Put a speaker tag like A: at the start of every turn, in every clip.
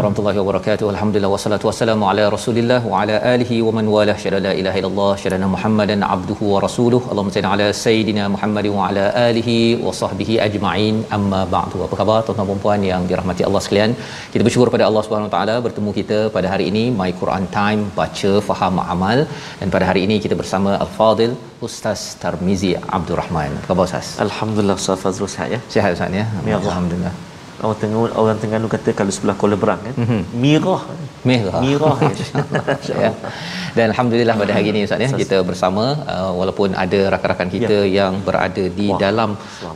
A: warahmatullahi wabarakatuh. Alhamdulillah wassalatu wassalamu ala Rasulillah wa ala alihi wa man wala syada la ilaha illallah syada Muhammadan abduhu wa rasuluh. Allahumma salli ala sayidina Muhammad wa ala alihi wa sahbihi ajma'in. Amma ba'du. Apa khabar tuan-tuan dan puan yang dirahmati Allah sekalian? Kita bersyukur pada Allah Subhanahu wa taala bertemu kita pada hari ini My Quran Time baca faham amal dan pada hari ini kita bersama Al-Fadil Ustaz Tarmizi Abdul Rahman. Apa khabar Ustaz?
B: Alhamdulillah Ustaz Fazrul sihat ya.
A: Sihat Ustaz ya?
B: Ya.
A: Alhamdulillah.
B: Orang Tengah orang Terengganu kata kalau sebelah Kuala Berang kan.
A: Mhm.
B: Mirah.
A: Merah.
B: Mirah
A: ya. Dan alhamdulillah pada hari ini Ustaz ya kita bersama uh, walaupun ada rakan-rakan kita ya. yang berada di
B: Wah.
A: dalam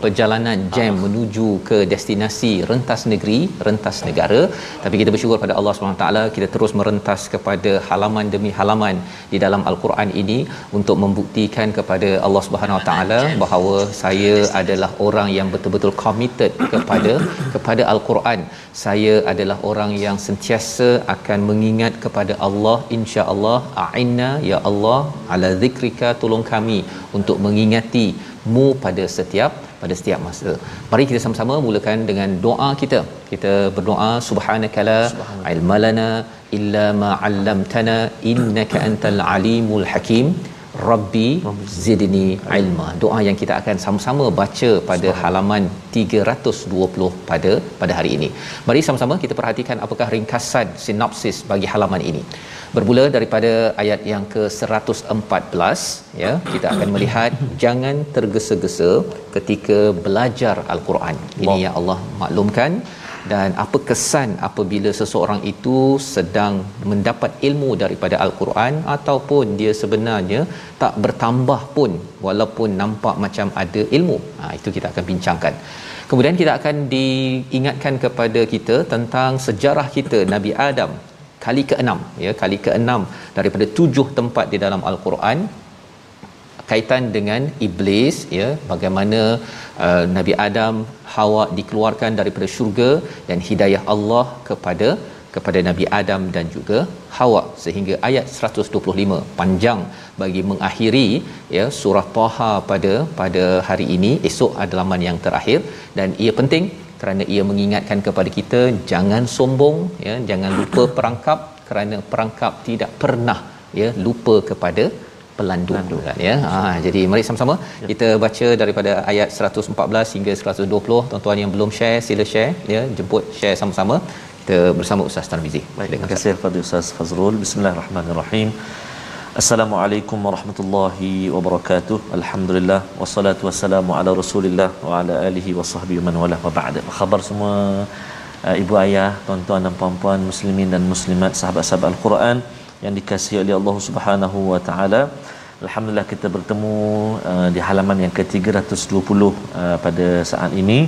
A: perjalanan jam menuju ke destinasi rentas negeri, rentas negara tapi kita bersyukur pada Allah Subhanahu taala kita terus merentas kepada halaman demi halaman di dalam al-Quran ini untuk membuktikan kepada Allah Subhanahu taala bahawa saya adalah orang yang betul-betul committed kepada kepada al-Quran. Saya adalah orang yang sentiasa akan mengingat kepada Allah insya-Allah a'inna ya Allah ala zikrika tolong kami untuk mengingati mu pada setiap pada setiap masa. Mari kita sama-sama mulakan dengan doa kita. Kita berdoa subhanakala ilmalana illa ma 'allamtana innaka antal alimul hakim. Rabbi zidni ilma. Doa yang kita akan sama-sama baca pada halaman 320 pada pada hari ini. Mari sama-sama kita perhatikan apakah ringkasan sinopsis bagi halaman ini. Bermula daripada ayat yang ke-114 ya, kita akan melihat jangan tergesa-gesa ketika belajar al-Quran. Ini yang Allah maklumkan dan apa kesan apabila seseorang itu sedang mendapat ilmu daripada al-Quran ataupun dia sebenarnya tak bertambah pun walaupun nampak macam ada ilmu. Ha itu kita akan bincangkan. Kemudian kita akan diingatkan kepada kita tentang sejarah kita Nabi Adam kali ke-6 ya kali ke-6 daripada tujuh tempat di dalam al-Quran kaitan dengan iblis ya bagaimana uh, Nabi Adam Hawa dikeluarkan daripada syurga dan hidayah Allah kepada kepada Nabi Adam dan juga Hawa. Sehingga ayat 125 panjang bagi mengakhiri ya surah Taha pada pada hari ini esok adalah laman yang terakhir. Dan ia penting kerana ia mengingatkan kepada kita jangan sombong ya jangan lupa perangkap kerana perangkap tidak pernah ya lupa kepada pelandu kan ya. Ha jadi mari sama-sama ya. kita baca daripada ayat 114 hingga 120 tuan-tuan yang belum share sila share ya jemput share sama-sama kita bersama Ustaz Tarmizi.
B: Baik, terima kasih kepada Ustaz Fazrul. Bismillahirrahmanirrahim. Assalamualaikum warahmatullahi wabarakatuh. Alhamdulillah wassalatu wassalamu ala Rasulillah wa ala alihi wa sahbihi man wala wa. Apa khabar semua uh, ibu ayah, tuan-tuan dan puan-puan muslimin dan muslimat sahabat-sahabat Al-Quran yang dikasihi oleh Allah Subhanahu wa taala. Alhamdulillah kita bertemu uh, di halaman yang ke-320 uh, pada saat ini.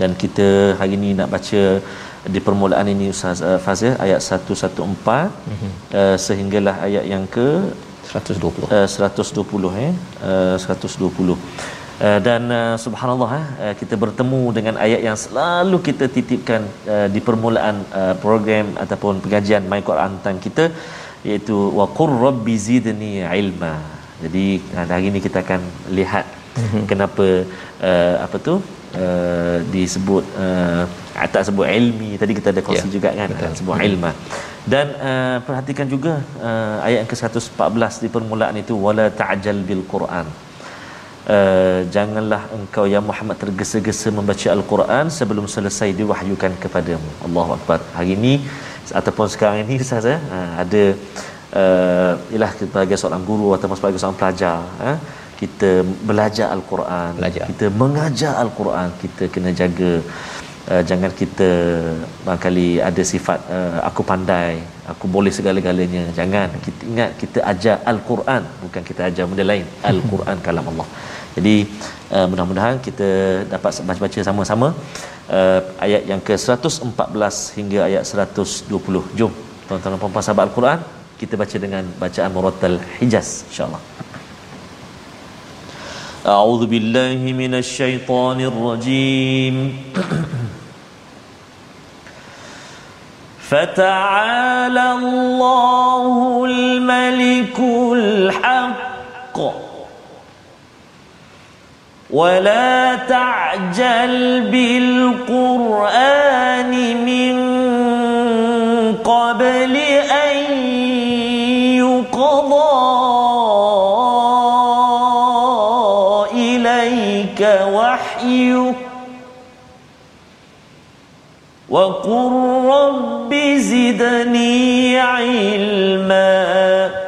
B: Dan kita hari ini nak baca di permulaan ini Ustaz uh, Fazil ayat 114 mm-hmm. uh, sehinggalah ayat yang ke
A: 120
B: uh, 120 eh? Uh, 120 Uh, dan uh, subhanallah uh, kita bertemu dengan ayat yang selalu kita titipkan uh, di permulaan uh, program ataupun pengajian My Quran Time kita iaitu wa qur rabbi zidni ilma. Jadi hari ini kita akan lihat mm-hmm. kenapa uh, apa tu uh, disebut uh, tak sebut ilmi tadi kita ada kongsi
A: Ya,
B: juga kan
A: betul.
B: sebut ilma dan uh, perhatikan juga uh, ayat yang ke-114 di permulaan itu wala ta'jal bil Quran Uh, janganlah engkau ya Muhammad tergesa-gesa membaca al-Quran sebelum selesai diwahyukan kepadamu. Allahu akbar. Hari ini ataupun sekarang ini saya uh, ada uh, ialah sebagai seorang guru atau sebagai seorang pelajar uh, kita belajar al-Quran,
A: Belajar.
B: kita mengajar al-Quran, kita kena jaga uh, jangan kita barangkali ada sifat uh, aku pandai, aku boleh segala-galanya. Jangan. Kita ingat kita ajar al-Quran, bukan kita ajar benda lain. Al-Quran kalam Allah. Jadi uh, mudah-mudahan kita dapat baca-baca sama-sama uh, ayat yang ke-114 hingga ayat 120. Jom tuan-tuan dan puan-puan sahabat Al-Quran kita baca dengan bacaan Murattal Hijaz insya-Allah. أعوذ بالله من الشيطان الرجيم فتعالى الله الملك الحق ولا تعجل بالقرآن من قبل أن يقضى إليك وحيه. وقل رب زدني علما.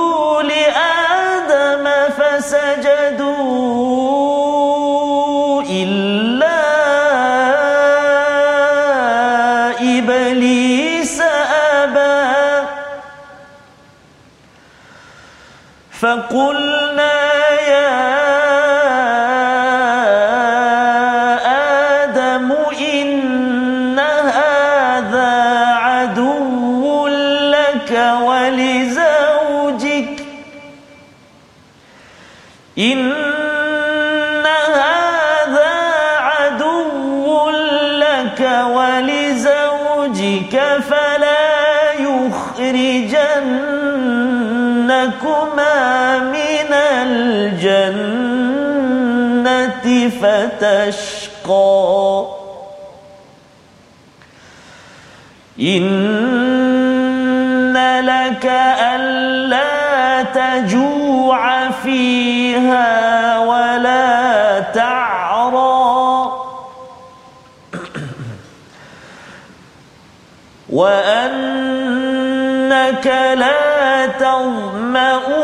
B: فقلنا فتشقى إن لك ألا تجوع فيها ولا تعرى. وأنك لا تظمأ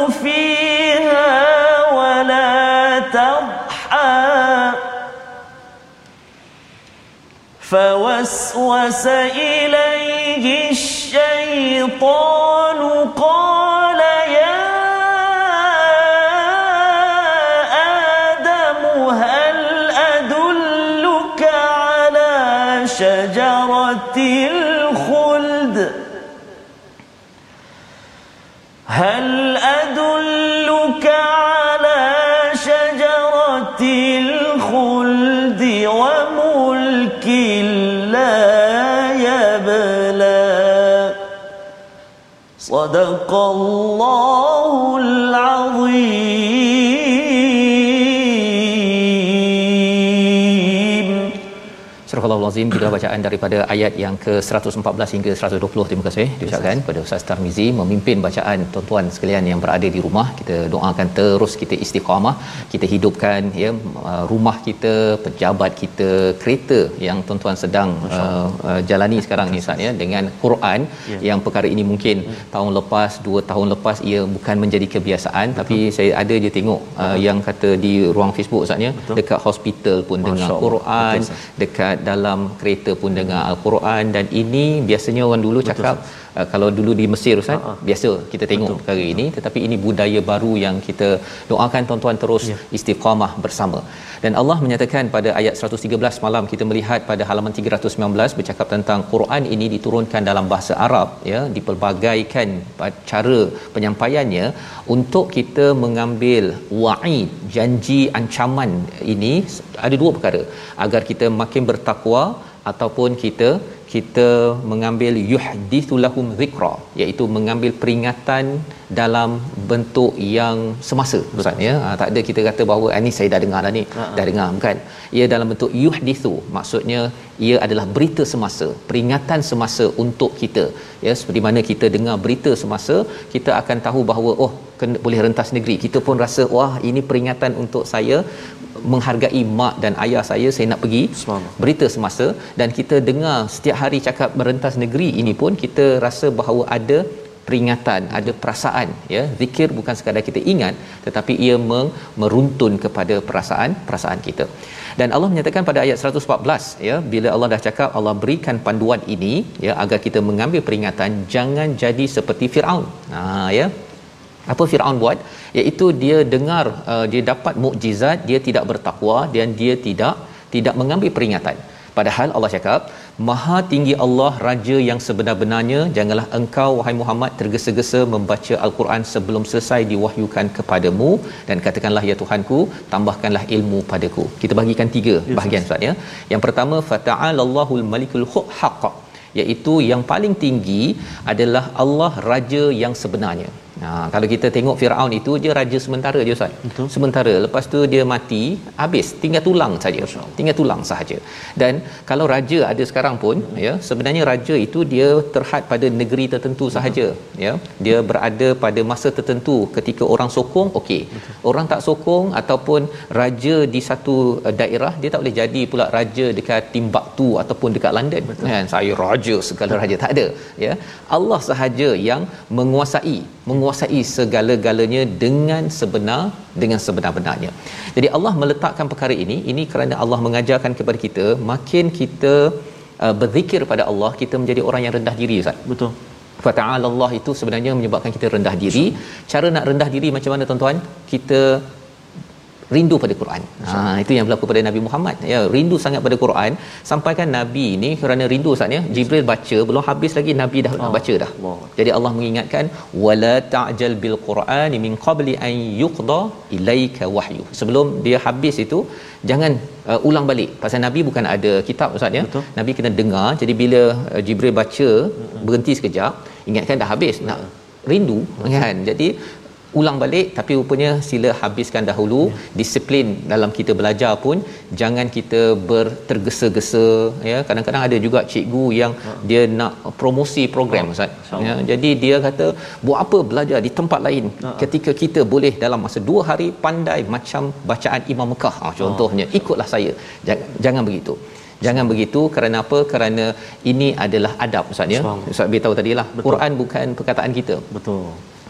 B: فوسوس إليه الشيطان قال صدق الله العظيم
A: Surah Al-Azim kita bacaan daripada ayat yang ke-114 hingga 120 terima kasih diucapkan kepada Ustaz Tarmizi memimpin bacaan tuan-tuan sekalian yang berada di rumah. Kita doakan terus kita istiqamah kita hidupkan ya uh, rumah kita pejabat kita kereta yang tuan-tuan sedang uh, uh, jalani sekarang ni Ustaz ya dengan Quran
B: Ya.
A: yang perkara ini mungkin tahun lepas dua tahun lepas ia bukan menjadi kebiasaan. Tapi saya ada je tengok uh, yang kata di ruang Facebook Ustaz ya dekat hospital pun
B: Masya
A: dengar
B: Allah.
A: Quran
B: Betul,
A: dekat dalam kereta pun dengar al-Quran dan ini biasanya orang dulu cakap uh, kalau dulu di Mesir ustaz uh-huh. biasa kita tengok betul, perkara ini tetapi ini budaya baru yang kita doakan tuan-tuan terus yeah. istiqamah bersama dan Allah menyatakan pada ayat 113 malam kita melihat pada halaman 319 bercakap tentang Quran ini diturunkan dalam bahasa Arab ya dipelbagaikan cara penyampaiannya untuk kita mengambil wa'id janji ancaman ini ada dua perkara agar kita makin bertakwa ataupun kita kita mengambil yuhdithu lahum zikra iaitu mengambil peringatan dalam bentuk yang semasa ustaz ya? Ha, tak ada kita kata bahawa ini saya dah dengar dah ni Ha-ha. dah dengar kan ia dalam bentuk yuhdithu maksudnya ia adalah berita semasa peringatan semasa untuk kita ya? Seperti mana kita dengar berita semasa kita akan tahu bahawa oh kena, boleh rentas negeri. Kita pun rasa wah ini peringatan untuk saya menghargai mak dan ayah saya saya nak pergi berita semasa dan kita dengar setiap hari cakap merentas negeri ini pun kita rasa bahawa ada peringatan ada perasaan ya. Zikir bukan sekadar kita ingat tetapi ia meruntun kepada perasaan perasaan kita. Dan Allah menyatakan pada ayat 114 ya bila Allah dah cakap Allah berikan panduan ini ya agar kita mengambil peringatan jangan jadi seperti Firaun. Ha ya apa Firaun buat? Iaitu dia dengar uh, dia dapat mukjizat dia tidak bertakwa dan dia tidak tidak mengambil peringatan. Padahal Allah cakap maha tinggi Allah raja yang sebenar-benarnya janganlah engkau wahai Muhammad tergesa-gesa membaca al-Quran sebelum selesai diwahyukan kepadamu dan katakanlah ya Tuhanku tambahkanlah ilmu padaku. Kita bagikan tiga yes, bahagian Ustaz ya. Yang pertama fata'alallahul malikul haqq iaitu yang paling tinggi adalah Allah raja yang sebenarnya Ha, kalau kita tengok Firaun itu dia raja sementara je Ustaz. Betul. Sementara lepas tu dia mati, habis tinggal tulang saja. Tinggal tulang sahaja. Dan kalau raja ada sekarang pun hmm. ya, sebenarnya raja itu dia terhad pada negeri tertentu sahaja, hmm. ya. Dia berada pada masa tertentu ketika orang sokong, okey. Orang tak sokong ataupun raja di satu uh, daerah dia tak boleh jadi pula raja dekat Timbuktu ataupun dekat London. Betul. Kan saya raja segala raja tak ada, ya. Allah sahaja yang menguasai menguasai segala-galanya dengan sebenar dengan sebenar-benarnya. Jadi Allah meletakkan perkara ini ini kerana Allah mengajarkan kepada kita makin kita uh, berzikir pada Allah kita menjadi orang yang rendah diri Ustaz.
B: Betul.
A: Fata'ala Allah itu sebenarnya menyebabkan kita rendah diri. Cara nak rendah diri macam mana tuan-tuan? Kita rindu pada Quran. Ha itu yang berlaku pada Nabi Muhammad. Ya, rindu sangat pada Quran sampai kan Nabi ini kerana rindu saatnya Jibril baca belum habis lagi Nabi dah oh. baca dah. Oh. Jadi Allah mengingatkan wala ta'jal bil Quran min qabli an yuqda ilaika wahyu. Sebelum dia habis itu jangan uh, ulang balik pasal nabi bukan ada kitab ustaz ya Betul. nabi kena dengar jadi bila uh, jibril baca mm-hmm. berhenti sekejap ingatkan dah habis nak rindu kan jadi ulang balik tapi rupanya sila habiskan dahulu. Ya. disiplin dalam kita belajar pun jangan kita bertergesa-gesa ya. Kadang-kadang ada juga cikgu yang ya. dia nak promosi program ustaz. Ya jadi dia kata buat apa belajar di tempat lain? Ya. ketika kita boleh dalam masa dua hari pandai macam bacaan Imam Mekah. Ha, contohnya ikutlah saya. Jangan, jangan begitu. Jangan begitu kerana apa? Kerana ini adalah adab Ustaz ya. Ustaz beritahu tadilah Quran bukan perkataan kita.
B: Betul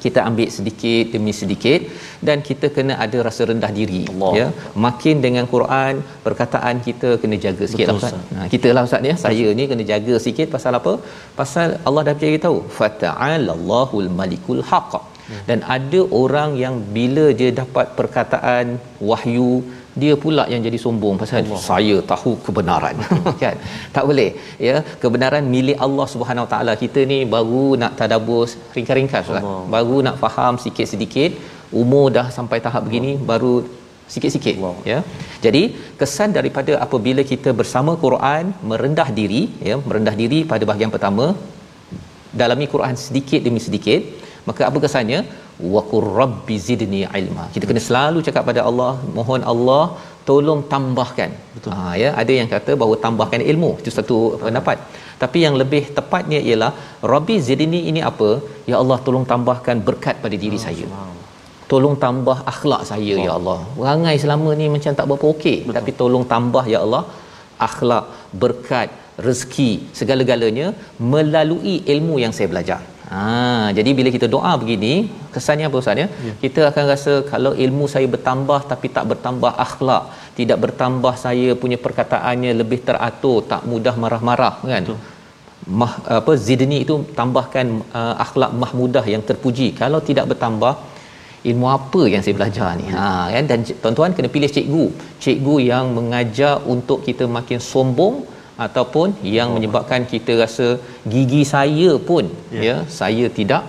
A: kita ambil sedikit demi sedikit dan kita kena ada rasa rendah diri Allah. ya. Makin dengan Quran perkataan kita kena jaga sikit lah ustaz. Ha kita lah ustaz ya. Saya ni kena jaga sikit pasal apa? Pasal Allah dah bagi tahu fata'alallahul malikul haqq. Hmm. dan ada orang yang bila dia dapat perkataan wahyu dia pula yang jadi sombong pasal Allah. saya tahu kebenaran. Kan? Tak boleh ya. Kebenaran milik Allah Subhanahu Wa Taala kita ni baru nak tadabbur ringkas-ringkas kan baru nak faham sikit-sedikit. Umur dah sampai tahap Allah. begini baru sikit-sikit Allah. ya. Jadi kesan daripada apabila kita bersama Quran merendah diri ya merendah diri pada bahagian pertama dalami Quran sedikit demi sedikit maka apa kesannya wa qur rabbi zidni ilma. Kita kena selalu cakap pada Allah mohon Allah tolong tambahkan. Betul. Ha ya ada yang kata bahawa tambahkan ilmu itu satu pendapat. Tapi yang lebih tepatnya ialah rabbi zidni ini apa? Ya Allah tolong tambahkan berkat pada diri oh, saya tolong tambah akhlak saya oh. ya Allah. Rangai selama ni macam tak berapa okey. Tapi tolong tambah ya Allah akhlak berkat rezeki segala-galanya melalui ilmu yang saya belajar Ha, jadi bila kita doa begini, kesannya apa Ustaz ya? ya? Kita akan rasa kalau ilmu saya bertambah tapi tak bertambah akhlak, tidak bertambah saya punya perkataannya lebih teratur, tak mudah marah-marah kan? Betul. mah, apa zidni itu tambahkan uh, akhlak mahmudah yang terpuji kalau tidak bertambah ilmu apa yang saya belajar ni ha kan dan tuan-tuan kena pilih cikgu cikgu yang mengajar untuk kita makin sombong ataupun yang menyebabkan kita rasa gigi saya pun ya, ya saya tidak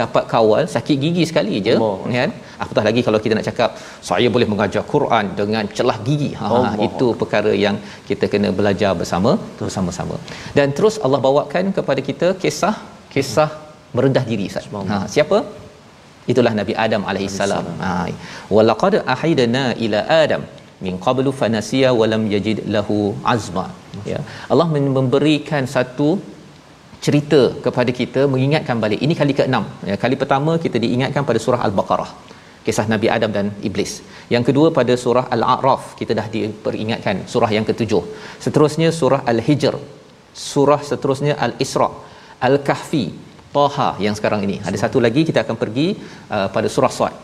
A: dapat kawal sakit gigi sekali je kan? Apatah lagi kalau kita nak cakap saya boleh mengajar Quran dengan celah gigi. Ha Allah. itu perkara yang kita kena belajar bersama bersama-sama. Dan terus Allah bawakan kepada kita kisah kisah merendah diri Ustaz. Ha siapa? Itulah Nabi Adam alaihissalam. Ha walaqad ahidna ila adam min qablu fanasiya walam yajid lahu azma. Ya. Allah memberikan satu cerita kepada kita mengingatkan balik. Ini kali ke-6 ya kali pertama kita diingatkan pada surah al-baqarah kisah Nabi Adam dan iblis. Yang kedua pada surah al-a'raf kita dah diperingatkan surah yang ketujuh. Seterusnya surah al-hijr surah seterusnya al-isra al-kahfi taha yang sekarang ini. Ada satu lagi kita akan pergi uh, pada surah sad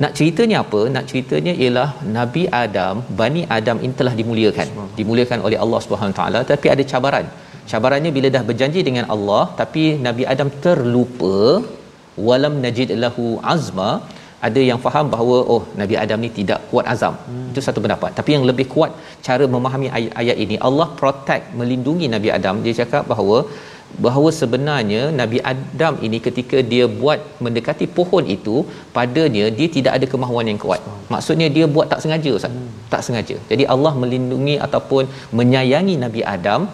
A: nak ceritanya apa? Nak ceritanya ialah nabi adam bani adam ini telah dimuliakan. Dimuliakan oleh Allah Subhanahu taala tapi ada cabaran. Cabarannya bila dah berjanji dengan Allah tapi nabi adam terlupa walam najid lahu azma. Ada yang faham bahawa oh nabi adam ni tidak kuat azam. Hmm. itu satu pendapat. Tapi yang lebih kuat cara memahami ayat, ayat ini Allah protect melindungi nabi adam. Dia cakap bahawa bahawa sebenarnya Nabi Adam ini ketika dia buat mendekati pohon itu padanya dia tidak ada kemahuan yang kuat. Maksudnya dia buat tak sengaja Ustaz. Hmm. Tak sengaja. Jadi Allah melindungi ataupun menyayangi Nabi Adam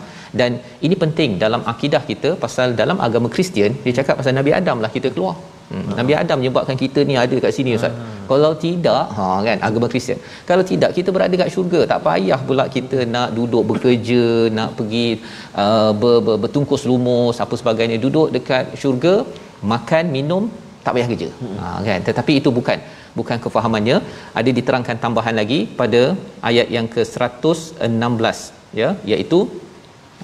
A: dan ini penting dalam akidah kita pasal dalam agama Kristian dia cakap pasal Nabi Adam lah kita keluar. Hmm. Nabi Adam menyebabkan kita ni ada kat sini Ustaz. Hmm. Kalau tidak, ha kan agama Kristian. Kalau tidak kita berada kat syurga. Tak payah pula kita nak duduk bekerja, nak pergi uh, ber, ber, bertungkus lumus apa sebagainya duduk dekat syurga, makan, minum, tak payah kerja. Hmm. Ha kan. Tetapi itu bukan bukan kefahamannya. Ada diterangkan tambahan lagi pada ayat yang ke-116 ya, iaitu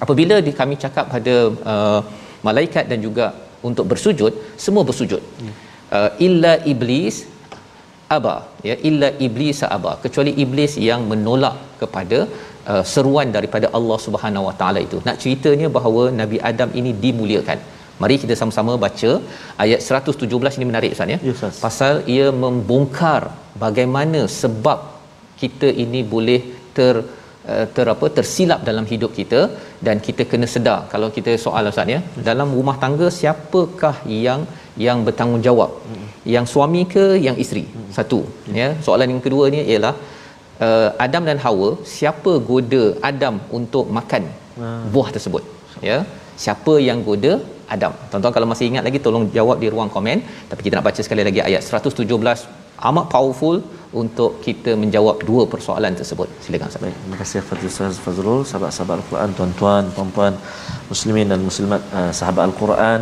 A: apabila kami cakap pada uh, malaikat dan juga untuk bersujud semua bersujud. Hmm. uh, illa iblis aba ya illa iblis aba. Kecuali iblis yang menolak kepada uh, seruan daripada Allah Subhanahu Wa Taala itu. Nak ceritanya bahawa Nabi Adam ini dimuliakan. Mari kita sama-sama baca ayat 117 ini menarik Ustaz ya. Yes, pasal ia membongkar bagaimana sebab kita ini boleh ter ter apa tersilap dalam hidup kita dan kita kena sedar. Kalau kita soal ustaz ya dalam rumah tangga siapakah yang yang bertanggungjawab? Hmm. yang suami ke yang isteri? Hmm. satu hmm. ya. Soalan yang keduanya ialah uh, Adam dan Hawa siapa goda Adam untuk makan hmm. buah tersebut? Ya. Siapa yang goda Adam? Tuan-tuan kalau masih ingat lagi tolong jawab di ruang komen. Tapi kita nak baca sekali lagi ayat 117 amat powerful untuk kita menjawab dua persoalan tersebut. Silakan Ustaz.
B: Baik, terima kasih Fadil Ustaz Fazrul, sahabat-sahabat Al-Quran, tuan-tuan, puan-puan, muslimin dan muslimat, uh, sahabat Al-Quran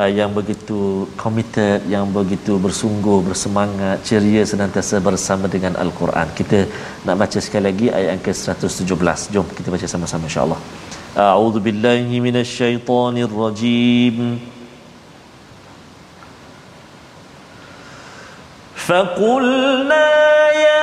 B: uh, yang begitu committed, yang begitu bersungguh, bersemangat, ceria senantiasa bersama dengan Al-Quran. Kita nak baca sekali lagi ayat yang ke-117. Jom kita baca sama-sama insya-Allah. A'udzu billahi minasyaitonir rajim. فقلنا يا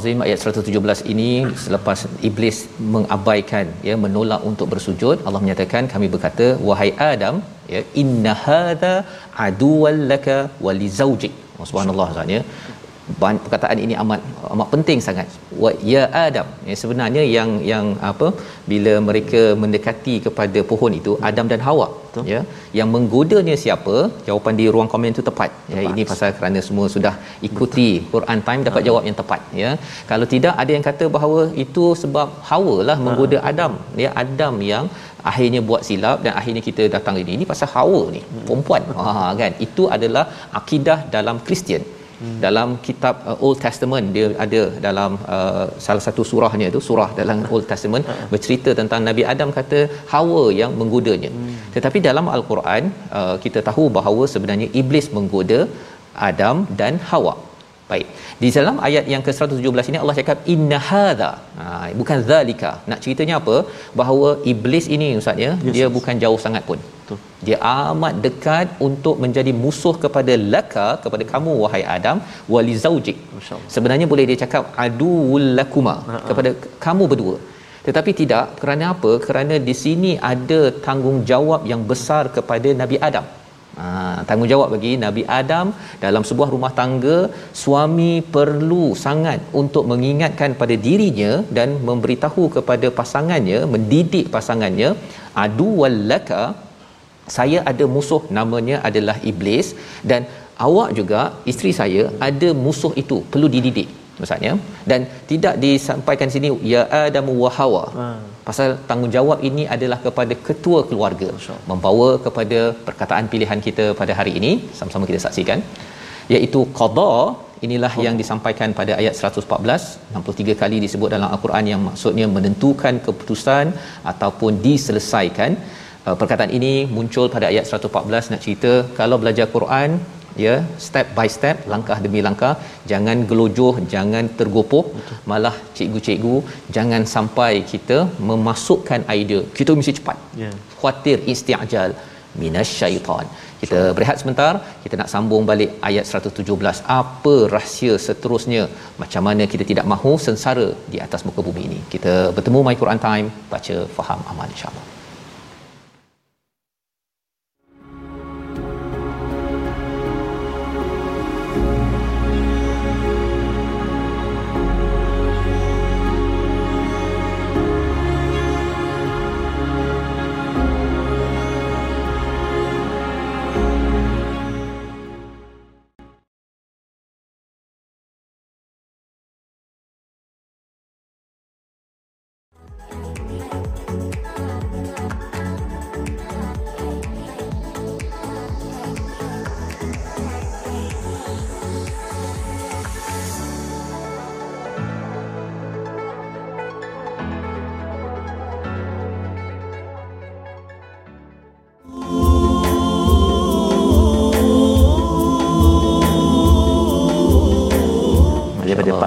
A: Al-Azim ayat 117 ini selepas iblis mengabaikan ya menolak untuk bersujud Allah menyatakan kami berkata wahai Adam ya inna hadha aduwal laka wa li zawjik oh, subhanallah ya ban- perkataan ini amat amat penting sangat ya adam ya sebenarnya yang yang apa bila mereka mendekati kepada pohon itu Adam dan Hawa
B: Betul.
A: ya yang menggodanya siapa? Jawapan di ruang komen itu tepat, ya
B: Tepat.
A: ini pasal kerana semua sudah ikuti Quran time dapat jawab yang tepat ya. Kalau tidak ada yang kata bahawa itu sebab Hawa lah menggoda Adam. Ya Adam yang akhirnya buat silap dan akhirnya kita datang ini ini pasal Hawa ni perempuan. Ha kan? Itu adalah akidah dalam Kristian Hmm. Dalam kitab uh, Old Testament dia ada dalam uh, salah satu surahnya itu surah dalam Old Testament bercerita tentang Nabi Adam kata Hawa yang menggodanya. Hmm. Tetapi dalam Al-Quran uh, kita tahu bahawa sebenarnya iblis menggoda Adam dan Hawa. Baik. Di dalam ayat yang ke-117 ini Allah cakap inna hadha. Ha bukan zalika. Nak ceritanya apa? Bahawa iblis ini ustaz ya,
B: Yes,
A: dia
B: yes.
A: bukan jauh sangat pun.
B: Betul.
A: Dia amat dekat untuk menjadi musuh kepada laka kepada kamu wahai Adam wali zaujik.
B: Masya-Allah.
A: Sebenarnya boleh dia cakap aduul lakuma kepada kamu berdua. Tetapi tidak kerana apa? Kerana di sini ada tanggungjawab yang besar kepada Nabi Adam. Ha, tanggungjawab bagi Nabi Adam dalam sebuah rumah tangga suami perlu sangat untuk mengingatkan pada dirinya dan memberitahu kepada pasangannya mendidik pasangannya adu wallaka saya ada musuh namanya adalah iblis. Dan awak juga isteri saya ada musuh itu. Perlu dididik maksudnya dan tidak disampaikan sini ya adam wa hawa.
B: Ha.
A: pasal tanggungjawab ini adalah kepada ketua keluarga. Membawa kepada perkataan pilihan kita pada hari ini. Sama-sama kita saksikan. Iaitu qada inilah yang disampaikan pada ayat 114 63 kali disebut dalam al-Quran yang maksudnya menentukan keputusan ataupun diselesaikan Uh, perkataan ini muncul pada ayat 114 nak cerita kalau belajar Quran ya step by step langkah demi langkah jangan gelojoh jangan tergopoh malah cikgu-cikgu jangan sampai kita memasukkan idea. Kita mesti cepat.
B: Ya.
A: khawatir isti'jal. Minasyaitan. Kita berehat sebentar kita nak sambung balik ayat 117 apa rahsia seterusnya? Macam mana kita tidak mahu sengsara di atas muka bumi ini? Kita bertemu my Quran time baca faham aman insyaallah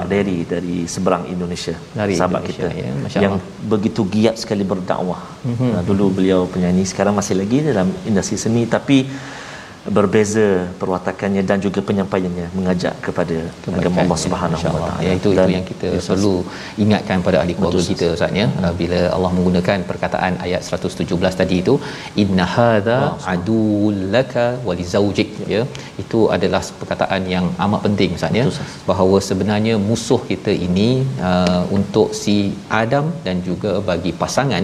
B: Pak Dery dari seberang Indonesia
A: Dari
B: sahabat
A: Indonesia,
B: kita
A: ya. Masya
B: yang
A: Allah.
B: begitu giat sekali berdakwah mm-hmm. dulu beliau penyanyi sekarang masih lagi dalam industri seni tapi berbeza perwatakannya dan juga penyampaiannya mengajak kepada agama Allah Subhanahu Wa Taala.
A: Ya itu
B: Dan-
A: itu yang kita selalu ingatkan pada ahli keluarga
B: Betul,
A: kita Ustaz ya. Uh, bila Allah menggunakan perkataan ayat 117 tadi itu inna hadza adul laka wa li zaujik ya. itu adalah perkataan yang amat penting Ustaz ya. Bahawa sebenarnya musuh kita ini uh, untuk si Adam dan juga bagi pasangan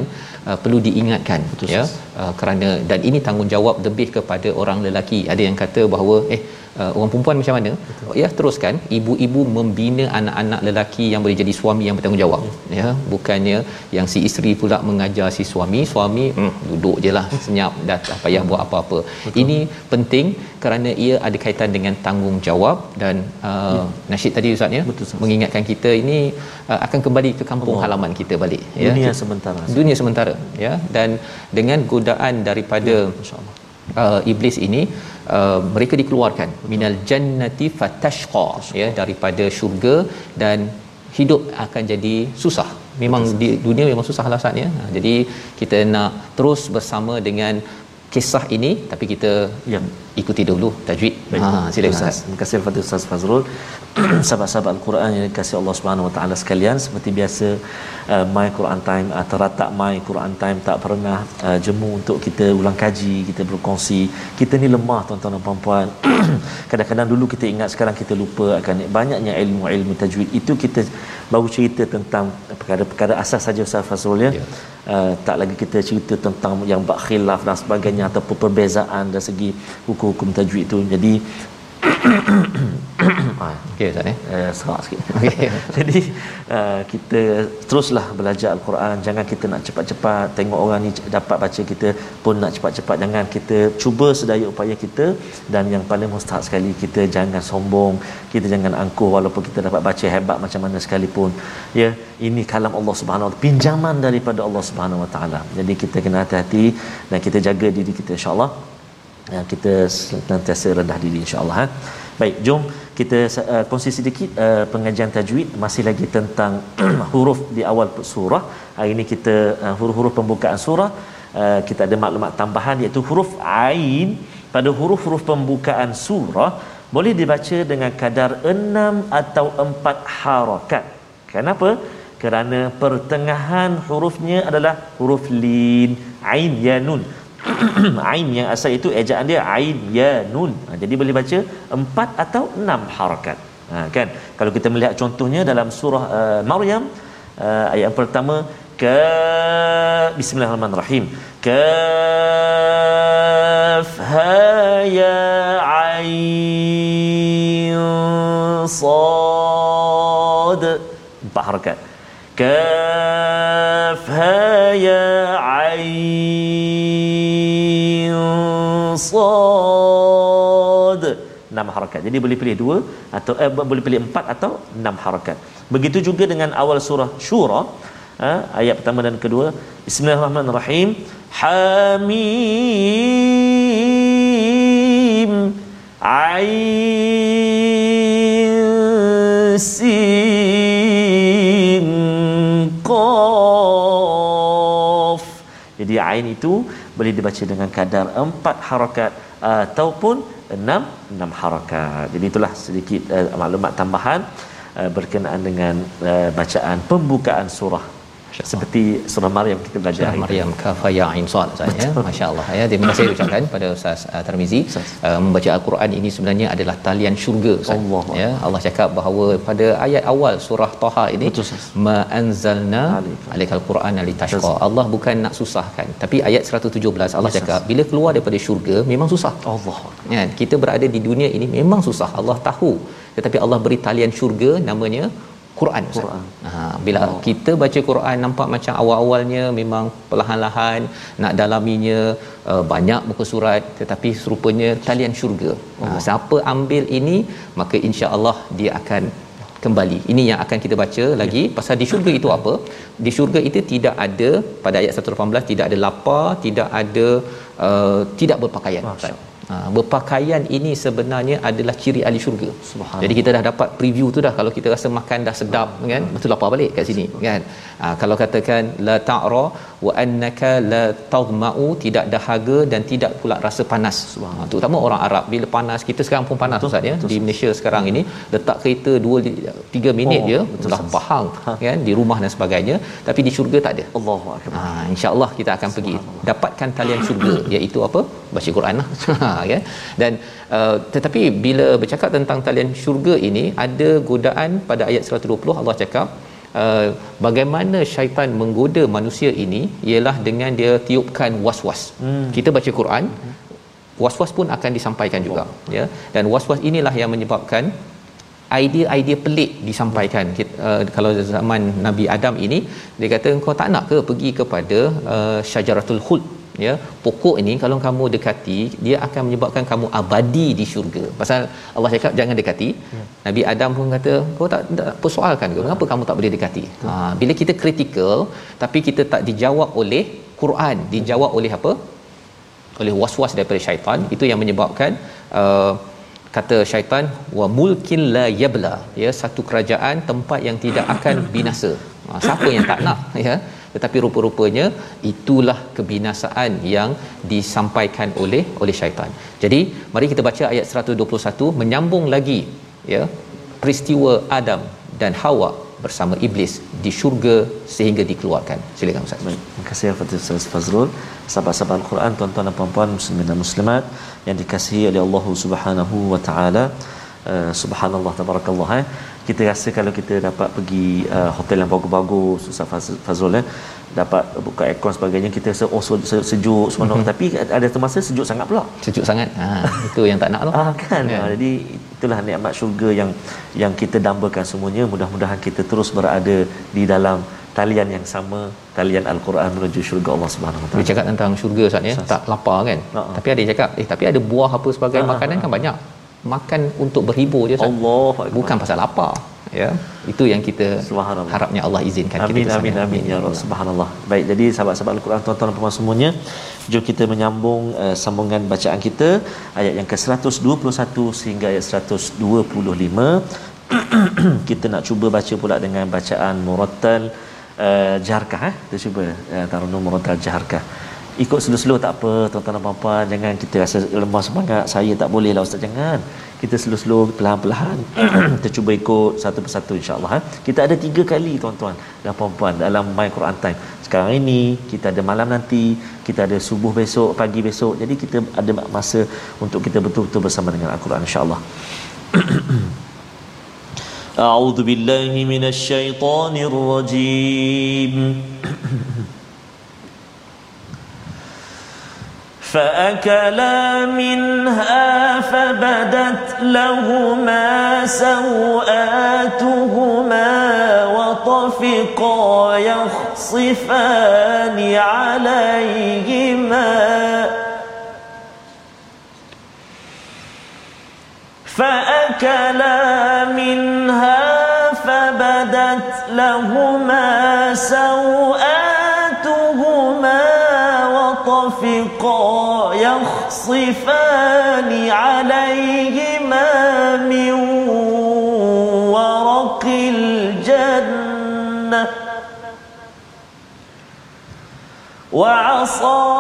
A: uh, perlu diingatkan
B: Betul,
A: ya. Uh, kerana dan ini tanggungjawab lebih kepada orang lelaki. Ada yang kata bahawa eh uh, orang perempuan macam mana? Betul. ya teruskan. Ibu-ibu membina anak-anak lelaki yang boleh jadi suami yang bertanggungjawab. Ya bukannya yang si isteri pula mengajar si suami suami hmm, duduk je lah senyap dah tak payah buat apa-apa. Ini penting kerana ia ada kaitan dengan tanggungjawab dan uh, ya. nasyid tadi ustaz ya
B: Betul,
A: mengingatkan kita ini uh, akan kembali ke kampung
B: Allah.
A: halaman kita balik
B: dunia
A: ya
B: sementara.
A: Dunia sementara ya. Dan dengan godaan daripada
B: insyaallah
A: uh, iblis ini uh, mereka dikeluarkan. Minal jannati fatashqa ya daripada syurga dan hidup akan jadi susah. Memang di dunia memang susah lah saat ya. Ha, jadi kita nak terus bersama dengan kisah ini tapi kita
B: Ya.
A: ikuti dulu tajwid
B: Baik.
A: ha silakan
B: Ustaz. Terima kasih kepada Ustaz Fazrul. Sahabat-sahabat Al-Quran yang dikasihi Allah Subhanahu Wa Taala sekalian, seperti biasa uh, My Quran Time atau terletak My Quran Time tak pernah uh, jemu untuk kita ulang kaji, kita berkongsi. Kita ni lemah tuan-tuan dan puan-puan. Kadang-kadang dulu kita ingat, sekarang kita lupa akan banyaknya ilmu-ilmu tajwid. Itu kita baru cerita tentang perkara-perkara asas saja Ustaz Fazrul ya.
A: Ya.
B: Uh, tak lagi kita cerita tentang yang bak khilaf dan sebagainya ataupun perbezaan dari segi hukum-hukum tajwid itu. Jadi ah,
A: okey ustaz eh
B: eh, serak sikit.
A: Okey.
B: Jadi uh, kita teruslah belajar al-Quran. Jangan kita nak cepat-cepat tengok orang ni dapat baca kita pun nak cepat-cepat. Jangan kita cuba sedaya upaya kita dan yang paling mustahak sekali kita jangan sombong. Kita jangan angkuh walaupun kita dapat baca hebat macam mana sekalipun. Ya, ini kalam Allah Subhanahu Wa pinjaman daripada Allah Subhanahu Wa Taala. Jadi kita kena hati-hati dan kita jaga diri kita insya-Allah. Ya, kita senantiasa rendah diri insya-Allah ha. Baik, jom kita uh, kongsi sedikit uh, pengajian tajwid masih lagi tentang huruf di awal surah. Hari ini kita uh, huruf-huruf pembukaan surah uh, kita ada maklumat tambahan iaitu huruf ain pada huruf-huruf pembukaan surah boleh dibaca dengan kadar 6 atau 4 harakat. Kenapa? Kerana pertengahan hurufnya adalah huruf lin, ain, ya, nun. ain yang asal itu ejaan dia ain ya nun. Ha, jadi boleh baca empat atau enam harakat. Ha, kan? Kalau kita melihat contohnya dalam surah uh, Maryam uh, ayat yang pertama ka Bismillahirrahmanirrahim. Kaf ha ya ain sad. Empat harakat. Kaf ha ya Enam harakat. Jadi boleh pilih dua atau eh, boleh pilih empat atau enam harakat. Begitu juga dengan awal surah Syura ha, ayat pertama dan kedua. Bismillahirrahmanirrahim. Hamim Ain Sin Qaf. Jadi ain itu boleh dibaca dengan kadar empat harakat ataupun enam enam harakat. Jadi itulah sedikit uh, maklumat tambahan uh, berkenaan dengan uh, bacaan pembukaan surah seperti surah Maryam kita belajar
A: Surah. Maryam kafaya ain sad Ustaz ya. Masya-Allah ya. Terima kasih ucapkan pada Ustaz uh, Tarmizi. Uh, membaca al-Quran ini sebenarnya adalah talian syurga Ustaz.
B: Allah.
A: Ya, Allah cakap bahawa pada ayat awal surah Taha ini ma anzalna alaikal Quran litashqa. Allah bukan nak susahkan. Tapi ayat 117 Allah cakap bila keluar daripada syurga memang susah.
B: Allah.
A: Ya, kita berada di dunia ini memang susah. Allah tahu. Tetapi Allah beri talian syurga namanya Quran. Ustaz.
B: Quran.
A: Ha, bila oh. kita baca Quran nampak macam awal-awalnya memang perlahan-lahan nak dalaminya uh, banyak muka surat tetapi serupanya talian syurga. Oh. Ha, siapa ambil ini maka insya-Allah dia akan kembali. Ini yang akan kita baca lagi ya. pasal di syurga itu apa? Di syurga itu tidak ada pada ayat 118 tidak ada lapar, tidak ada uh, tidak berpakaian.
B: Masya
A: Ustaz. Ha, berpakaian ini sebenarnya adalah ciri ahli syurga. Jadi kita dah dapat preview tu dah kalau kita rasa makan dah sedap kan betul lapar balik kat sini kan. Ha, kalau katakan la ta'ra wa annaka la tadma'u tidak dahaga dan tidak pula rasa panas. Ha, terutama orang Arab bila panas kita sekarang pun panas Ustaz ya di Malaysia sekarang ini letak kereta 2 3 minit
B: Oh,
A: je
B: betul,
A: dah bahang kan di rumah dan sebagainya tapi di syurga tak ada.
B: Allahu akbar.
A: Ha, insya-Allah kita akan pergi dapatkan talian syurga iaitu apa? Baca Quran lah. Ha, kan? Dan uh, tetapi bila bercakap tentang talian syurga ini ada godaan pada ayat 120 Allah cakap uh, bagaimana syaitan menggoda manusia ini ialah dengan dia tiupkan was-was. Hmm. Kita baca Quran was-was pun akan disampaikan juga ya dan was-was inilah yang menyebabkan idea-idea pelik disampaikan kita, uh, kalau zaman Nabi Adam ini dia kata kau tak nak ke pergi kepada uh, syajaratul khuld ya pokok ini kalau kamu dekati dia akan menyebabkan kamu abadi di syurga. Pasal Allah cakap jangan dekati. Ya. Nabi Adam pun kata kau tak, tak persoalkan ke? Kenapa kamu tak boleh dekati? Ha, bila kita kritikal tapi kita tak dijawab oleh Quran dijawab oleh apa? Oleh was-was daripada syaitan itu yang menyebabkan uh, kata syaitan wa mulkin la yabla. Ya satu kerajaan tempat yang tidak akan binasa. Ha, siapa yang tak nak? Ya tetapi rupa-rupanya itulah kebinasaan yang disampaikan oleh oleh syaitan jadi mari kita baca ayat 121 menyambung lagi ya peristiwa Adam dan Hawa bersama iblis di syurga sehingga dikeluarkan. Silakan Ustaz.
B: Terima kasih kepada Ustaz Fazrul. Sahabat-sahabat Al-Quran, tuan-tuan dan puan-puan muslimin dan muslimat yang dikasihi oleh Allah Subhanahu wa taala. Uh, subhanallah tabarakallah eh. Kita rasa kalau kita dapat pergi uh, hotel yang bagus-bagus Ustaz Fazrul eh dapat buka aircon sebagainya kita rasa oh sejuk semua mm-hmm. tapi ada termasa sejuk sangat pula
A: sejuk sangat ha itu yang tak nak tu
B: ah kan ya. jadi itulah nikmat syurga yang yang kita dambakan semuanya mudah-mudahan kita terus berada di dalam talian yang sama talian al-Quran menuju syurga Allah Subhanahu Wa
A: Taala. Dia cakap tentang syurga Ustaz ya, tak lapar kan. Uh-huh. Tapi ada cakap, eh tapi ada buah apa sebagai uh-huh. makanan kan banyak. Makan untuk berhibur je Ustaz.
B: Allah
A: bukan pasal lapar ya. Itu yang kita harapnya Allah izinkan
B: amin, kita amin amin ya Allah subhanallah. Baik jadi sahabat-sahabat al-Quran tuan-tuan dan puan semuanya jom kita menyambung uh, sambungan bacaan kita. Ayat yang ke-121 sehingga ayat 125 kita nak cuba baca pula dengan bacaan murattal uh, jaharkah eh. Kita cuba uh, tarannum murattal jaharkah ikut slow-slow tak apa tuan-tuan dan puan jangan kita rasa lemah semangat saya tak boleh lah ustaz jangan kita slow-slow perlahan-lahan kita cuba ikut satu persatu insya-Allah eh. kita ada tiga kali tuan-tuan dan puan-puan dalam my Quran time sekarang ini kita ada malam nanti kita ada subuh besok pagi besok jadi kita ada masa untuk kita betul-betul bersama dengan Al-Quran insya-Allah أعوذ بالله من الشيطان الرجيم فأكلا منها فبدت لهما سوآتهما وطفقا يخصفان عليهما. فأكلا منها فبدت لهما سوآتهما وطفقا يخصفان عليهما من ورق الجنة وعصى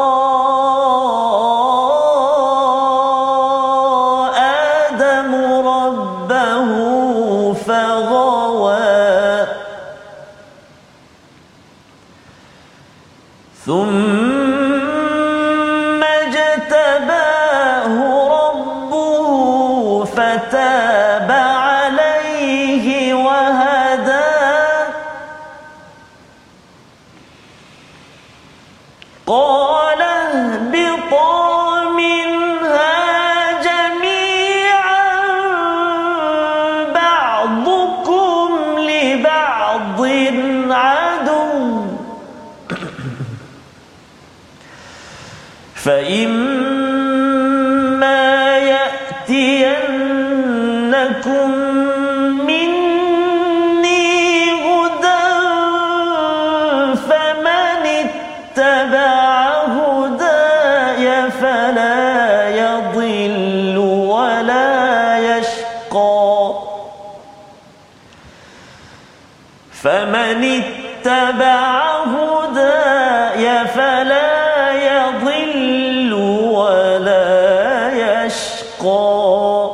B: فمن اتبع هداي فلا يضل ولا يشقى.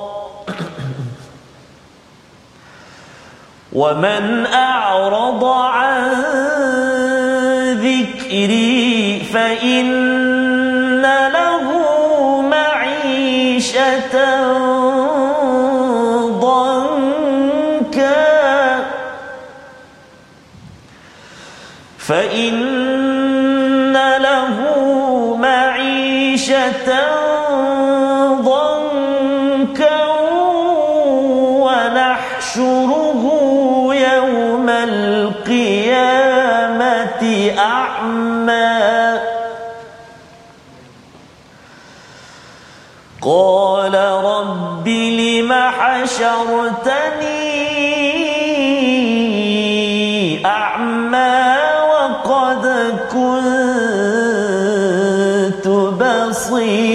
B: ومن أعرض عن ذكري فإن حشرتني أعمى وقد كنت بصيرا.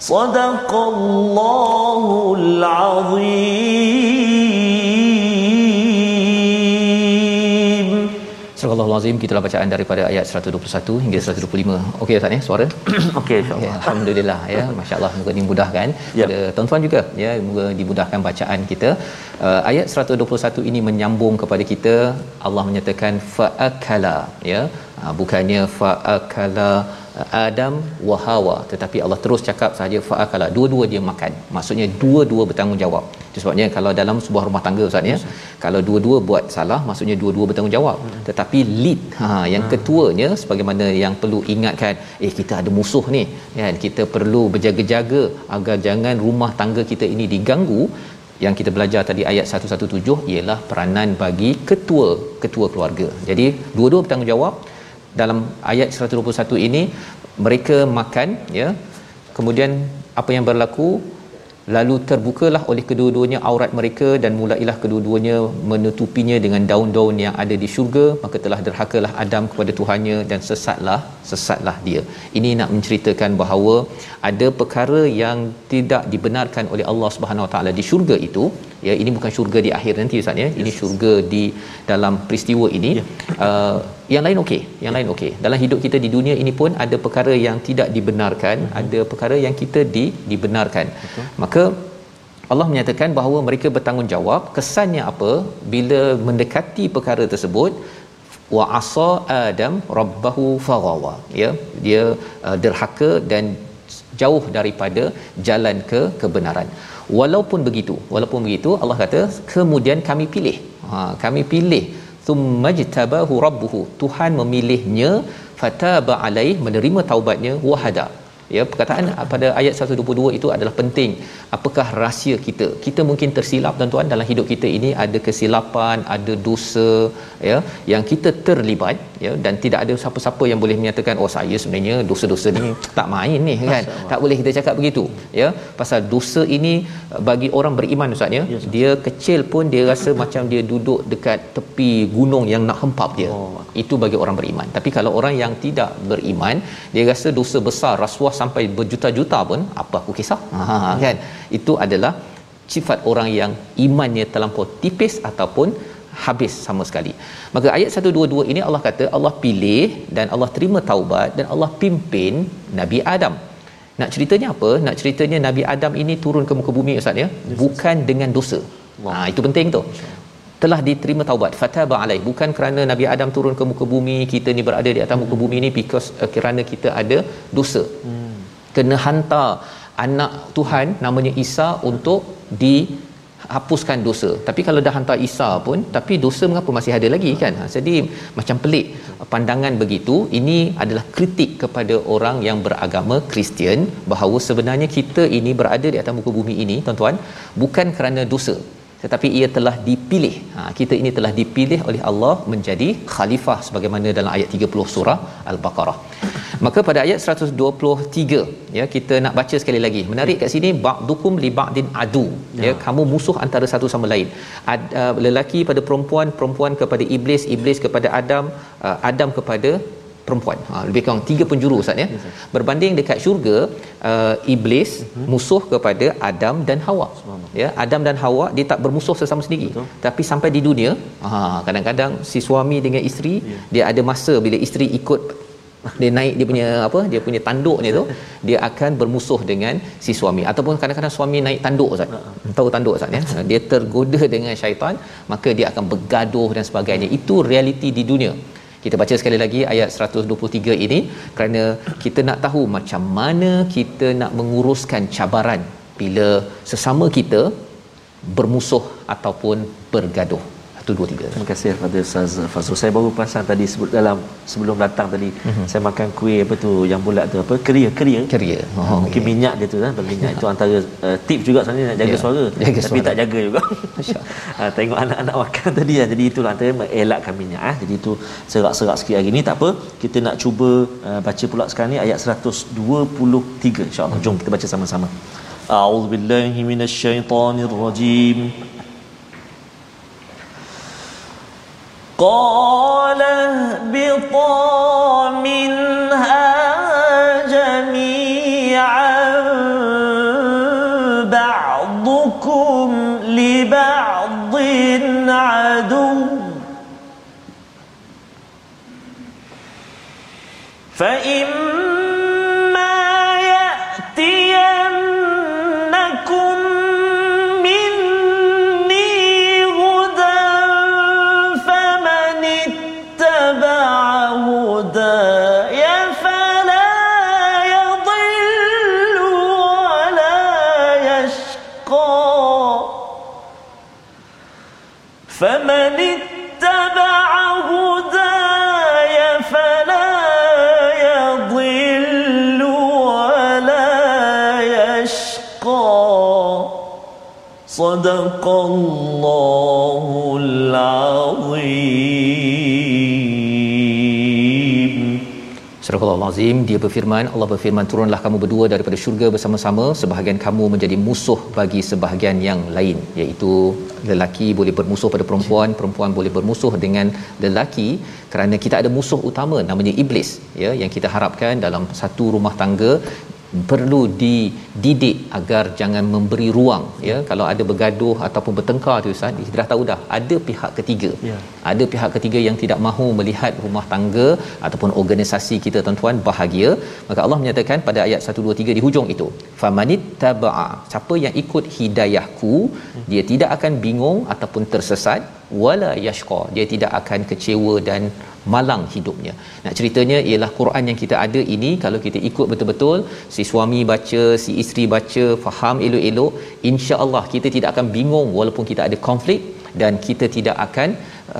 B: صدق الله العظيم.
A: Astagfirullahalazim kita bacaan daripada ayat 121 hingga 125. Okey Ustaz ya suara.
B: Okey insya-Allah.
A: Ya, alhamdulillah ya masya-Allah moga dimudahkan
B: Ya.
A: pada tuan-tuan juga ya moga dimudahkan bacaan kita. Uh, ayat 121 ini menyambung kepada kita Allah menyatakan faakala ya uh, bukannya faakala Adam wa Hawa. Tetapi Allah terus cakap saja faakala. Dua-dua dia makan. Maksudnya dua-dua bertanggungjawab. Itu sebabnya kalau dalam sebuah rumah tangga ustaz ya kalau dua-dua buat salah maksudnya dua-dua bertanggungjawab. Tetapi lead ha yang ketuanya sebagaimana yang perlu ingatkan eh kita ada musuh ni kan? Kita perlu berjaga-jaga agar jangan rumah tangga kita ini diganggu. Yang kita belajar tadi ayat 117 ialah peranan bagi ketua ketua keluarga. Jadi dua-dua bertanggungjawab dalam ayat 121 ini mereka makan ya. Kemudian apa yang berlaku? Lalu terbukalah oleh kedua-duanya aurat mereka dan mulailah kedua-duanya menutupinya dengan daun-daun yang ada di syurga. Maka telah derhakalah Adam kepada Tuhannya dan sesatlah sesatlah dia. Ini nak menceritakan bahawa ada perkara yang tidak dibenarkan oleh Allah Subhanahu Wa Taala di syurga itu. Ya ini bukan syurga di akhir nanti ustaz ya. Ini syurga di dalam peristiwa ini. Uh, yang lain okey yang lain okey. Dalam hidup kita di dunia ini pun ada perkara yang tidak dibenarkan ada perkara yang kita di dibenarkan. Maka Allah menyatakan bahawa mereka bertanggungjawab. Kesannya apa? Bila mendekati perkara tersebut wa asa adam rabbahu faghawa. Ya dia uh, derhaka dan jauh daripada jalan ke kebenaran. Walaupun begitu walaupun begitu Allah kata kemudian kami pilih. Ha kami pilih thummajtabahu rabbuhu. Tuhan memilihnya fataba alaih menerima taubatnya wahada ya perkataan pada ayat 122 itu adalah penting. Apakah rahsia kita? Kita mungkin tersilap tuan-tuan dalam hidup kita ini ada kesilapan ada dosa ya yang kita terlibat ya dan tidak ada siapa-siapa yang boleh menyatakan oh saya sebenarnya dosa-dosa ni tak main ni kan? Tak boleh kita cakap begitu ya. Pasal dosa ini bagi orang beriman ustaz ya dia kecil pun dia rasa macam dia duduk dekat tepi gunung yang nak hempap dia.
B: Oh.
A: itu bagi orang beriman. Tapi kalau orang yang tidak beriman dia rasa dosa besar rasuah sampai berjuta-juta pun apa aku kisah ha kan itu adalah sifat orang yang imannya terlampau tipis ataupun habis sama sekali. Maka ayat 122 ini Allah kata Allah pilih dan Allah terima taubat dan Allah pimpin Nabi Adam. Nak ceritanya apa? Nak ceritanya Nabi Adam ini turun ke muka bumi Ustaz ya, bukan dengan dosa. Ha itu penting tu telah diterima taubat. Fataba alaih. Bukan kerana Nabi Adam turun ke muka bumi kita ni berada di atas muka bumi ni because uh, kerana kita ada dosa. Hmm. kena hantar anak Tuhan namanya Isa untuk dihapuskan dosa. Tapi kalau dah hantar Isa pun tapi dosa mengapa masih ada lagi kan? Ha, jadi macam pelik pandangan begitu. Ini adalah kritik kepada orang yang beragama Kristian bahawa sebenarnya kita ini berada di atas muka bumi ini tuan-tuan bukan kerana dosa tetapi ia telah dipilih. Ha, kita ini telah dipilih oleh Allah menjadi khalifah sebagaimana dalam ayat 30 surah Al-Baqarah. Maka pada ayat 123 ya kita nak baca sekali lagi. Menarik kat sini ba'dukum li ba'din adu. Ya. ya kamu musuh antara satu sama lain. Ad, uh, lelaki pada perempuan, perempuan kepada iblis, iblis kepada Adam, uh, Adam kepada perempuan. Ha, lebih kurang tiga penjuru Ustaz ya. Yes, Berbanding dekat syurga uh, iblis uh-huh. musuh kepada Adam dan Hawa. Ya, Adam dan Hawa dia tak bermusuh sesama sendiri. Betul. Tapi sampai di dunia, ha kadang-kadang si suami dengan isteri yeah. dia ada masa bila isteri ikut dia naik dia punya apa dia punya tanduknya tu dia akan bermusuh dengan si suami ataupun kadang-kadang suami naik tanduk ustaz uh-huh. tahu tanduk ustaz ya dia tergoda dengan syaitan maka dia akan bergaduh dan sebagainya itu realiti di dunia kita baca sekali lagi ayat 123 ini kerana kita nak tahu macam mana kita nak menguruskan cabaran bila sesama kita bermusuh ataupun bergaduh. 1 2 3.
B: Terima kasih kepada Ustaz Fazrul. Saya baru perasan tadi sebut dalam sebelum datang tadi mm-hmm. saya makan kuih apa tu yang bulat tu apa? Keria, keria.
A: Keria.
B: Oh, mungkin okay. minyak dia tu kan, berminyak itu antara uh, tips juga sebenarnya nak jaga yeah. suara.
A: Jaga
B: Tapi
A: suara.
B: tak jaga juga. uh, tengok anak-anak makan tadi ya. Jadi itulah antara mengelakkan minyak ah. Jadi itu serak-serak sikit hari ni tak apa. Kita nak cuba uh, baca pula sekarang ni ayat 123 insya-Allah. Jom kita baca sama-sama. أعوذ بالله من الشيطان الرجيم قال اهبطا. صدق الله العظيم
A: Surah Al-Azim dia berfirman Allah berfirman turunlah kamu berdua daripada syurga bersama-sama sebahagian kamu menjadi musuh bagi sebahagian yang lain iaitu lelaki boleh bermusuh pada perempuan perempuan boleh bermusuh dengan lelaki kerana kita ada musuh utama namanya iblis ya yang kita harapkan dalam satu rumah tangga perlu dididik agar jangan memberi ruang ya. Kalau ada bergaduh ataupun bertengkar tu ustaz kita dah tahu dah ada pihak ketiga.
B: Ya.
A: ada pihak ketiga yang tidak mahu melihat rumah tangga ataupun organisasi kita tuan-tuan bahagia. Maka Allah menyatakan pada ayat 123 di hujung itu famanit taba'a siapa yang ikut hidayahku dia tidak akan bingung ataupun tersesat. Wala yashqa. Dia tidak akan kecewa dan malang hidupnya. Nak ceritanya ialah Quran yang kita ada ini kalau kita ikut betul-betul si suami baca, si isteri baca, faham elok-elok, insya-Allah kita tidak akan bingung walaupun kita ada konflik dan kita tidak akan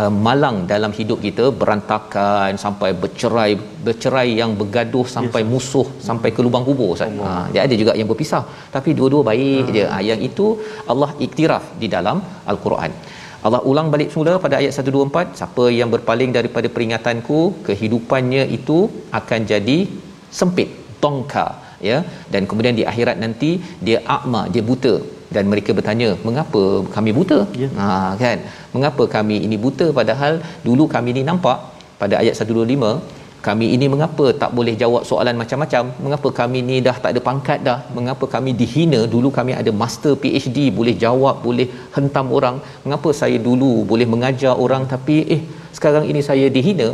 A: uh, malang dalam hidup kita berantakan sampai bercerai bercerai yang bergaduh sampai yes. musuh sampai ke lubang kubur Ustaz. Ha dia ada juga yang berpisah tapi dua-dua baik ha. je. Ha, yang itu Allah iktiraf di dalam al-Quran. Allah ulang balik semula pada ayat 124 siapa yang berpaling daripada peringatanku kehidupannya itu akan jadi sempit tongka ya dan kemudian di akhirat nanti dia akma dia buta. Dan mereka bertanya mengapa kami buta?
B: Ya.
A: ha kan? Mengapa kami ini buta? Padahal dulu kami ini nampak pada ayat 125 kami ini mengapa tak boleh jawab soalan macam-macam? Mengapa kami ni dah tak ada pangkat dah? Mengapa kami dihina? Dulu kami ada master PhD boleh jawab boleh hentam orang. Mengapa saya dulu boleh mengajar orang tapi eh sekarang ini saya dihina?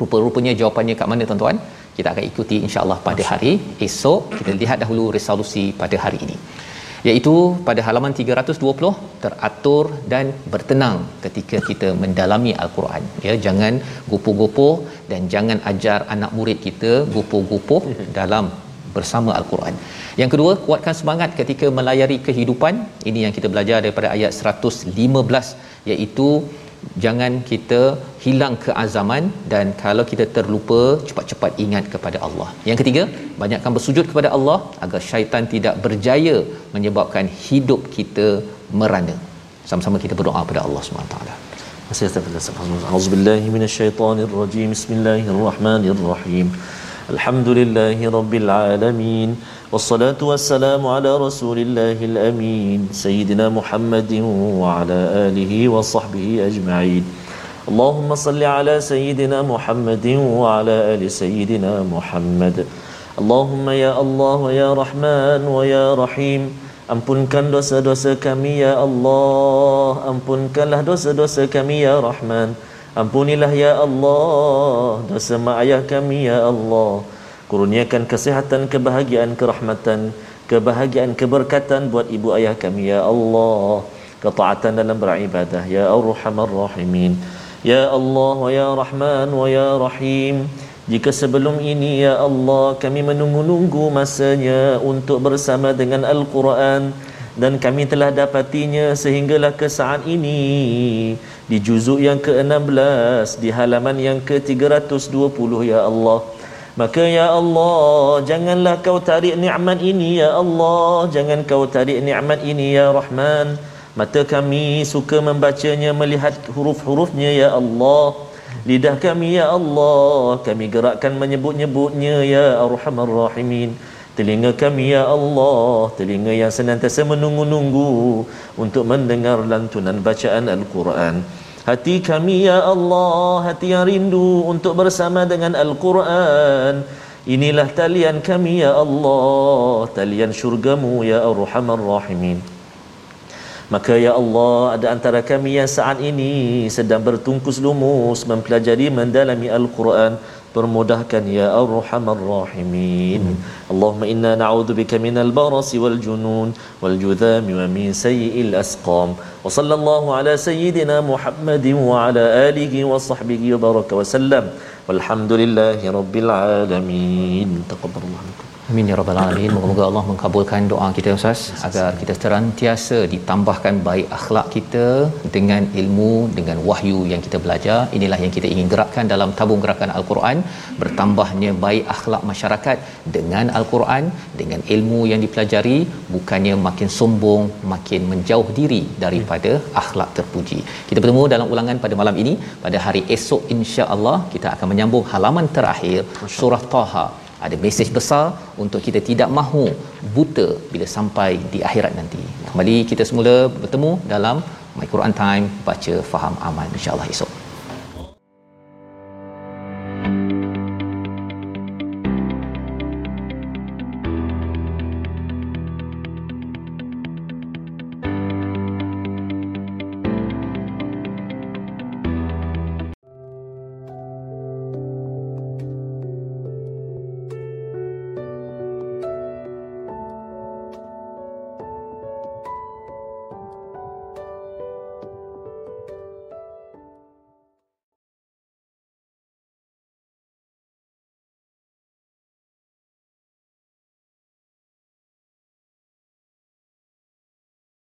A: Rupa-rupanya jawapannya kat mana tuan-tuan? Kita akan ikuti insya-Allah pada hari esok. Kita lihat dahulu resolusi pada hari ini iaitu pada halaman 320 teratur dan bertenang ketika kita mendalami al-Quran ya jangan gopoh-gopoh dan jangan ajar anak murid kita gopoh-gopoh dalam bersama al-Quran. Yang kedua, kuatkan semangat ketika melayari kehidupan. Ini yang kita belajar daripada ayat 115 iaitu jangan kita hilang keazaman dan kalau kita terlupa cepat-cepat ingat kepada Allah. Yang ketiga, banyakkan bersujud kepada Allah agar syaitan tidak berjaya menyebabkan hidup kita merana. Sama-sama kita berdoa kepada Allah SWT.
B: Auzubillahi minasyaitonir rajim. Bismillahirrahmanirrahim. Alhamdulillahi rabbil alamin. والصلاة والسلام على رسول الله الأمين سيدنا محمد وعلى آله وصحبه أجمعين. اللهم صل على سيدنا محمد وعلى آل سيدنا محمد. اللهم يا الله يا رحمن ويا رحيم Ampunkan dosa-dosa kami ya Allah Ampunkanlah dosa-dosa kami ya Rahman Ampunilah ya Allah Dosa mak ayah kami ya Allah Kurniakan kesihatan, kebahagiaan, kerahmatan Kebahagiaan, keberkatan buat ibu ayah kami. Ya Allah Ketaatan dalam beribadah. Ya Ar-Rahman Rahimin. Ya Allah wa ya Rahman wa ya Rahim. Jika sebelum ini ya Allah kami menunggu-nunggu masanya untuk bersama dengan Al-Quran dan kami telah dapatinya sehinggalah ke saat ini. Di juzuk yang ke-16 di halaman yang ke-320 ya Allah maka ya Allah janganlah kau tarik nikmat ini ya Allah. Jangan kau tarik nikmat ini ya Rahman. Mata kami suka membacanya melihat huruf-hurufnya ya Allah. Lidah kami ya Allah kami gerakkan menyebut-nyebutnya ya Arhamar Rahimin. Telinga kami ya Allah telinga yang senantiasa menunggu-nunggu untuk mendengar lantunan bacaan Al-Quran hati kami ya Allah hati yang rindu untuk bersama dengan Al-Quran. Inilah talian kami ya Allah talian syurgamu ya Arhamar Rahimin. Maka ya Allah ada antara kami yang saat ini sedang bertungkus lumus mempelajari mendalami Al-Quran permudahkan ya Ar-Rahman Rahimin. Allahumma inna na'udzubika minal barasi wal junun wal judhami wa min sayyi'il asqam. Wa sallallahu ala sayyidina Muhammadin wa ala alihi wa sahbihi wa baraka wa sallam. Walhamdulillahi rabbil alamin. Taqabbalallahu minkum.
A: Amin ya rabbal alamin. Moga-moga Allah mengabulkan doa kita Ustaz agar kita senantiasa ditambahkan baik akhlak kita dengan ilmu dengan wahyu yang kita belajar. Inilah yang kita ingin gerakkan dalam tabung gerakan Al-Quran, bertambahnya baik akhlak masyarakat dengan Al-Quran, dengan ilmu yang dipelajari, bukannya makin sombong, makin menjauh diri daripada akhlak terpuji. Kita bertemu dalam ulangan pada malam ini pada hari esok insya-Allah kita akan menyambung halaman terakhir surah Taha ada mesej besar untuk kita tidak mahu buta bila sampai di akhirat nanti. Kembali kita semula bertemu dalam My Quran Time baca faham aman insya-Allah esok.